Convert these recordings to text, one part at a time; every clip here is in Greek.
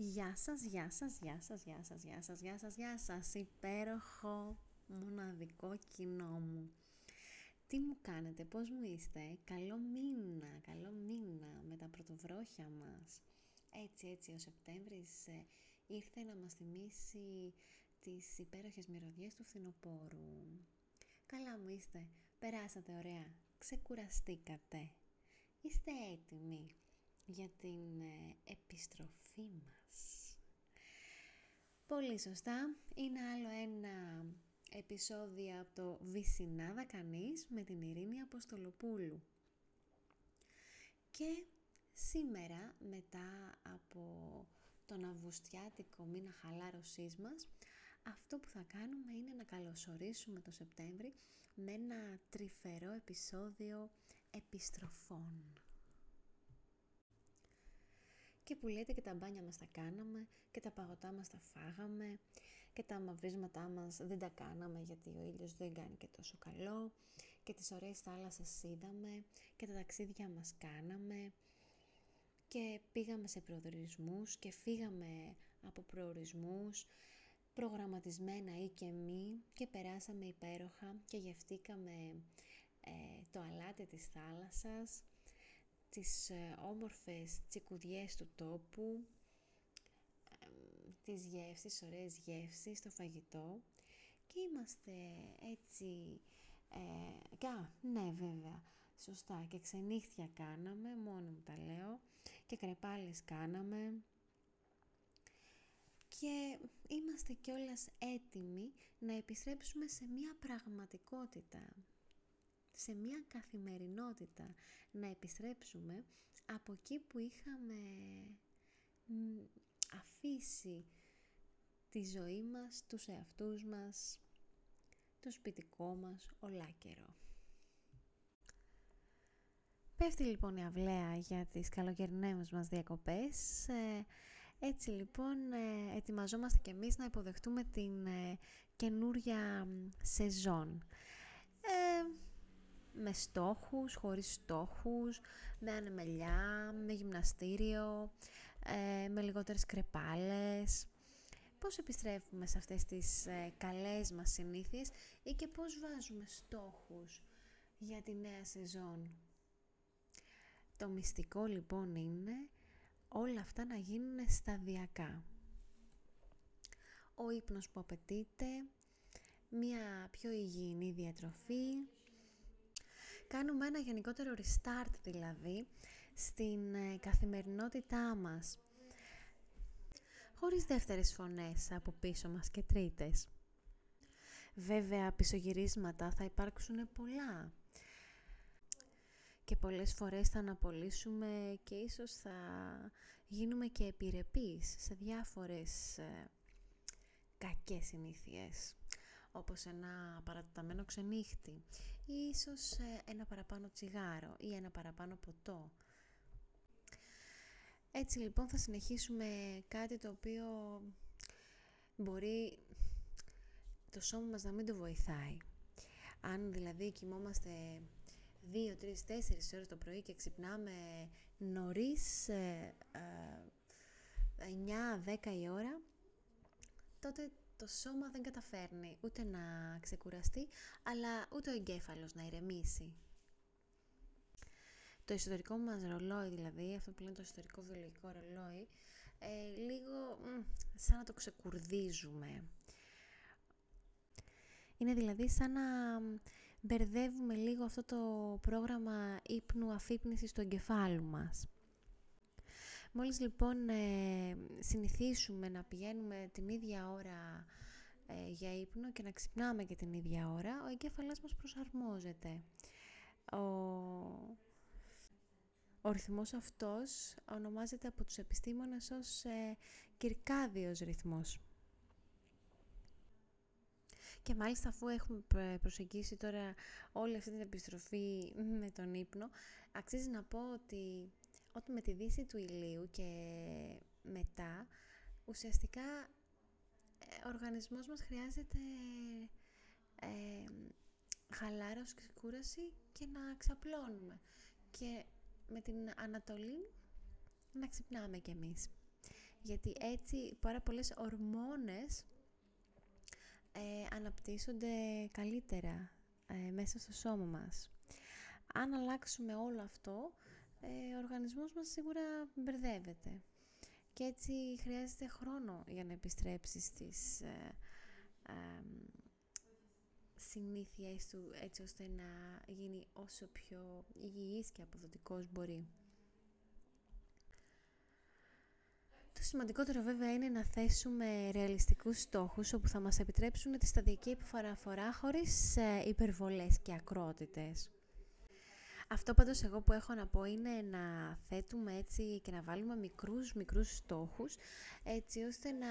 Γεια σας, γεια σας, γεια σας, γεια σας, γεια σας, γεια σας, γεια σας, υπέροχο μοναδικό κοινό μου. Τι μου κάνετε, πώς μου είστε, καλό μήνα, καλό μήνα με τα πρωτοβρόχια μας. Έτσι, έτσι, ο Σεπτέμβρης ε, ήρθε να μας θυμίσει τις υπέροχες μυρωδιές του φθινοπόρου. Καλά μου είστε, περάσατε ωραία, ξεκουραστήκατε. Είστε έτοιμοι για την ε, επιστροφή μας; Πολύ σωστά, είναι άλλο ένα επεισόδιο από το Βυσινάδα Κανείς με την Ειρήνη Αποστολοπούλου. Και σήμερα, μετά από τον Αυγουστιάτικο μήνα χαλάρωσής μας, αυτό που θα κάνουμε είναι να καλωσορίσουμε το Σεπτέμβρη με ένα τρυφερό επεισόδιο επιστροφών και που λέτε και τα μπάνια μας τα κάναμε και τα παγωτά μας τα φάγαμε και τα μαυρίσματά μας δεν τα κάναμε γιατί ο ήλιος δεν κάνει και τόσο καλό και τις ωραίες θάλασσες είδαμε και τα ταξίδια μας κάναμε και πήγαμε σε προορισμούς και φύγαμε από προορισμούς προγραμματισμένα ή και μη και περάσαμε υπέροχα και γευτήκαμε ε, το αλάτι της θάλασσας τις ε, όμορφες τσικουδιές του τόπου, ε, τις γεύσεις, ωραίες γεύσεις στο φαγητό. Και είμαστε έτσι, ε, κα, ναι βέβαια, σωστά. Και ξενύχτια κάναμε, μόνο μου τα λέω και κρεπάλες κάναμε. Και είμαστε κιόλας έτοιμοι να επιστρέψουμε σε μια πραγματικότητα σε μια καθημερινότητα να επιστρέψουμε από εκεί που είχαμε αφήσει τη ζωή μας, τους εαυτούς μας, το σπιτικό μας ολάκερο. Πέφτει λοιπόν η αυλαία για τις καλοκαιρινές μας διακοπές. Ε, έτσι λοιπόν ε, ετοιμαζόμαστε και εμείς να υποδεχτούμε την ε, καινούρια σεζόν με στόχους, χωρίς στόχους, με ανεμελιά, με γυμναστήριο, ε, με λιγότερες κρεπάλες. Πώς επιστρέφουμε σε αυτές τις ε, καλές μας συνήθειες ή και πώς βάζουμε στόχους για τη νέα σεζόν; Το μυστικό λοιπόν είναι όλα αυτά να γίνουν σταδιακά. Ο ύπνος που απαιτείται, μια πιο υγιεινή διατροφή, Κάνουμε ένα γενικότερο restart δηλαδή στην ε, καθημερινότητά μας. Χωρίς δεύτερες φωνές από πίσω μας και τρίτες. Βέβαια, πισωγυρίσματα θα υπάρξουν πολλά. Και πολλές φορές θα αναπολύσουμε και ίσως θα γίνουμε και επιρρεπείς σε διάφορες ε, κακές συνήθειες όπως ένα παρατεταμένο ξενύχτη ή ίσως ε, ένα παραπάνω τσιγάρο ή ένα παραπάνω ποτό. Έτσι λοιπόν θα συνεχίσουμε κάτι το οποίο μπορεί το σώμα μας να μην το βοηθάει. Αν δηλαδή κοιμόμαστε 2, 3, 4 ώρες το πρωί και ξυπνάμε νωρίς, 9, ε, 10 ε, η ώρα, τότε το σώμα δεν καταφέρνει ούτε να ξεκουραστεί, αλλά ούτε ο εγκέφαλος να ηρεμήσει. Το εσωτερικό μας ρολόι, δηλαδή, αυτό που λένε το εσωτερικό βιολογικό ρολόι, ε, λίγο σαν να το ξεκουρδίζουμε. Είναι δηλαδή σαν να μπερδεύουμε λίγο αυτό το πρόγραμμα ύπνου αφύπνισης του εγκεφάλου μας. Μόλις λοιπόν ε, συνηθίσουμε να πηγαίνουμε την ίδια ώρα ε, για ύπνο και να ξυπνάμε και την ίδια ώρα, ο εγκέφαλός μας προσαρμόζεται. Ο, ο ρυθμός αυτός ονομάζεται από τους επιστήμονες ως ε, κυρκάδιος ρυθμός. Και μάλιστα αφού έχουμε προσεγγίσει τώρα όλη αυτή την επιστροφή με τον ύπνο, αξίζει να πω ότι ότι με τη δύση του ηλίου και μετά ουσιαστικά ε, ο οργανισμός μας χρειάζεται ε, χαλάρωση και κούραση και να ξαπλώνουμε και με την Ανατολή να ξυπνάμε κι εμείς. γιατί έτσι πάρα πολλές ορμόνες ε, αναπτύσσονται καλύτερα ε, μέσα στο σώμα μας. Αν αλλάξουμε όλο αυτό, ε, ο οργανισμός μας σίγουρα μπερδεύεται. Και έτσι χρειάζεται χρόνο για να επιστρέψεις στις ε, συνήθειες του έτσι ώστε να γίνει όσο πιο υγιής και αποδοτικός μπορεί. Το σημαντικότερο βέβαια είναι να θέσουμε ρεαλιστικούς στόχους όπου θα μας επιτρέψουν τη σταδιακή επιφορά χωρίς ε, υπερβολές και ακρότητες. Αυτό πάντως εγώ που έχω να πω είναι να θέτουμε έτσι και να βάλουμε μικρούς μικρούς στόχους έτσι ώστε να,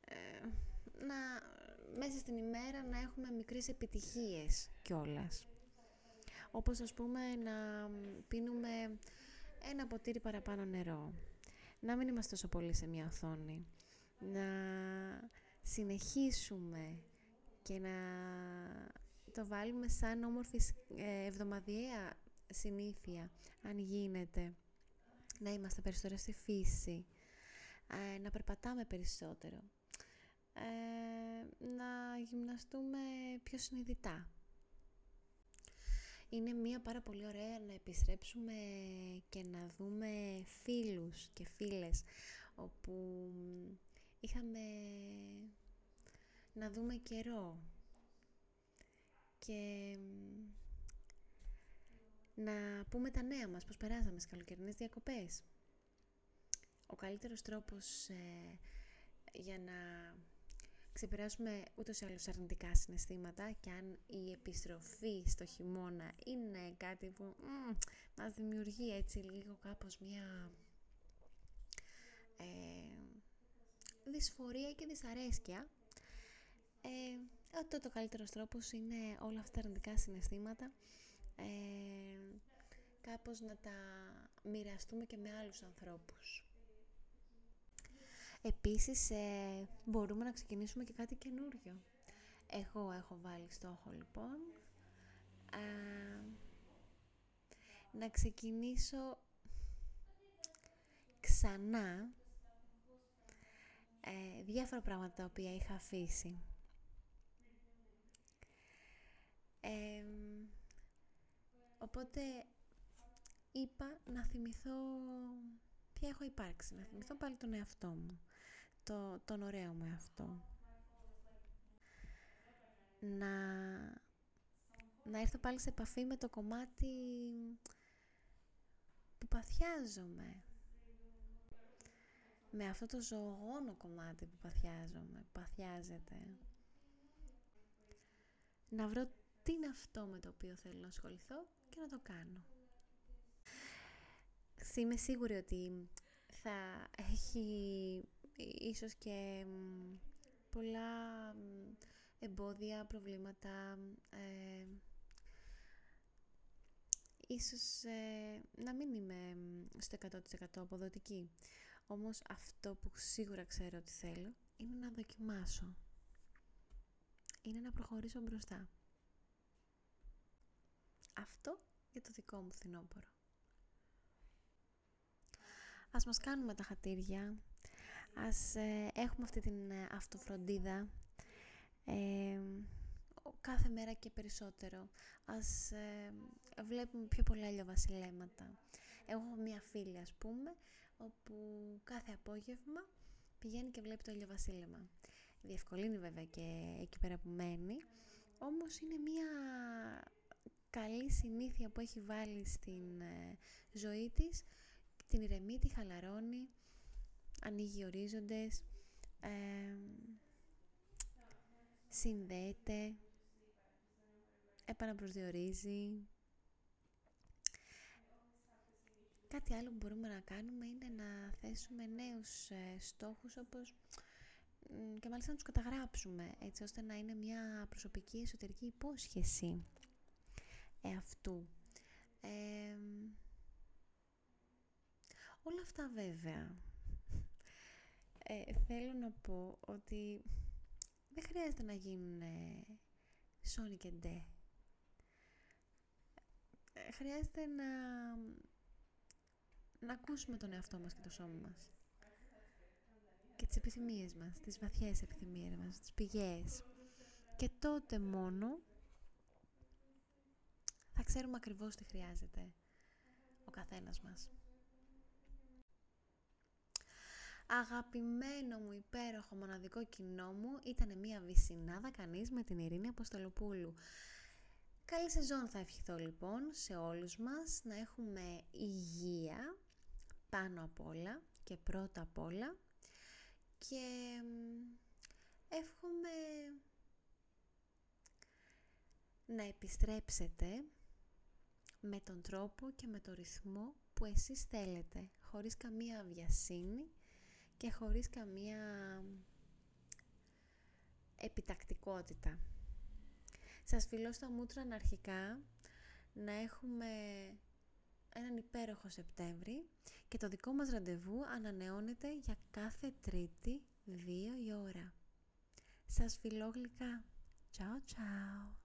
ε, να μέσα στην ημέρα να έχουμε μικρές επιτυχίες κιόλας. Όπως ας πούμε να πίνουμε ένα ποτήρι παραπάνω νερό. Να μην είμαστε τόσο πολύ σε μια οθόνη. Να συνεχίσουμε και να το βάλουμε σαν όμορφη ε, εβδομαδιαία συνήθεια, αν γίνεται. Να είμαστε περισσότερο στη φύση. Ε, να περπατάμε περισσότερο. Ε, να γυμναστούμε πιο συνειδητά. Είναι μία πάρα πολύ ωραία να επιστρέψουμε και να δούμε φίλους και φίλες όπου είχαμε να δούμε καιρό και να πούμε τα νέα μας, πώς περάσαμε στις καλοκαιρινές διακοπές. Ο καλύτερος τρόπος ε, για να ξεπεράσουμε ούτως ή άλλως αρνητικά συναισθήματα και αν η επιστροφή στο χειμώνα είναι κάτι που μ, μας δημιουργεί έτσι λίγο κάπως μια ε, δυσφορία και δυσαρέσκεια ε, αυτό το καλύτερος τρόπος είναι όλα αυτά τα αρνητικά συναισθήματα ε, κάπως να τα μοιραστούμε και με άλλους ανθρώπους. Επίσης ε, μπορούμε να ξεκινήσουμε και κάτι καινούριο. Εγώ έχω βάλει στόχο λοιπόν να ξεκινήσω ξανά ε, διάφορα πράγματα τα οποία είχα αφήσει. Οπότε είπα να θυμηθώ ποια έχω υπάρξει, να θυμηθώ πάλι τον εαυτό μου, το, τον ωραίο μου εαυτό. Να, να έρθω πάλι σε επαφή με το κομμάτι που παθιάζομαι. Με αυτό το ζωογόνο κομμάτι που παθιάζομαι, που παθιάζεται. Να βρω τι είναι αυτό με το οποίο θέλω να ασχοληθώ και να το κάνω. Είμαι σίγουρη ότι θα έχει ίσως και πολλά εμπόδια, προβλήματα, ε, ίσως ε, να μην είμαι στο 100% αποδοτική. Όμως αυτό που σίγουρα ξέρω ότι θέλω είναι να δοκιμάσω. Είναι να προχωρήσω μπροστά. Αυτό για το δικό μου φθινόπωρο. Ας μας κάνουμε τα χατήρια, ας ε, έχουμε αυτή την ε, αυτοφροντίδα ε, κάθε μέρα και περισσότερο. Ας βλέπουμε πιο πολλά ηλιοβασιλέματα. έχω μία φίλη ας πούμε, όπου κάθε απόγευμα πηγαίνει και βλέπει το ηλιοβασίλεμα. Διευκολύνει βέβαια και εκεί πέρα που μένει, όμως είναι μία καλή συνήθεια που έχει βάλει στην ε, ζωή της, την ηρεμεί, τη χαλαρώνει, ανοίγει ορίζοντες, ε, συνδέεται, επαναπροσδιορίζει. Κάτι άλλο που μπορούμε να κάνουμε είναι να θέσουμε νέους ε, στόχους όπως και μάλιστα να τους καταγράψουμε έτσι ώστε να είναι μια προσωπική εσωτερική υπόσχεση εαυτού. όλα αυτά βέβαια. Ε, θέλω να πω ότι δεν χρειάζεται να γίνουν σόνι και ντε. Ε, χρειάζεται να, να ακούσουμε τον εαυτό μας και το σώμα μας. και τις επιθυμίες μας, τις βαθιές επιθυμίες μας, τις πηγές. Και τότε μόνο θα ξέρουμε ακριβώς τι χρειάζεται ο καθένας μας. Αγαπημένο μου, υπέροχο, μοναδικό κοινό μου ήταν μια βυσινάδα κανείς με την Ειρήνη Αποστολοπούλου. Καλή σεζόν θα ευχηθώ λοιπόν σε όλους μας να έχουμε υγεία πάνω απ' όλα και πρώτα απ' όλα και εύχομαι να επιστρέψετε με τον τρόπο και με το ρυθμό που εσείς θέλετε, χωρίς καμία βιασύνη και χωρίς καμία επιτακτικότητα. Σας φιλώ στα μούτρα αρχικά να έχουμε έναν υπέροχο Σεπτέμβρη και το δικό μας ραντεβού ανανεώνεται για κάθε Τρίτη 2 η ώρα. Σας φιλώ γλυκά. Ciao ciao.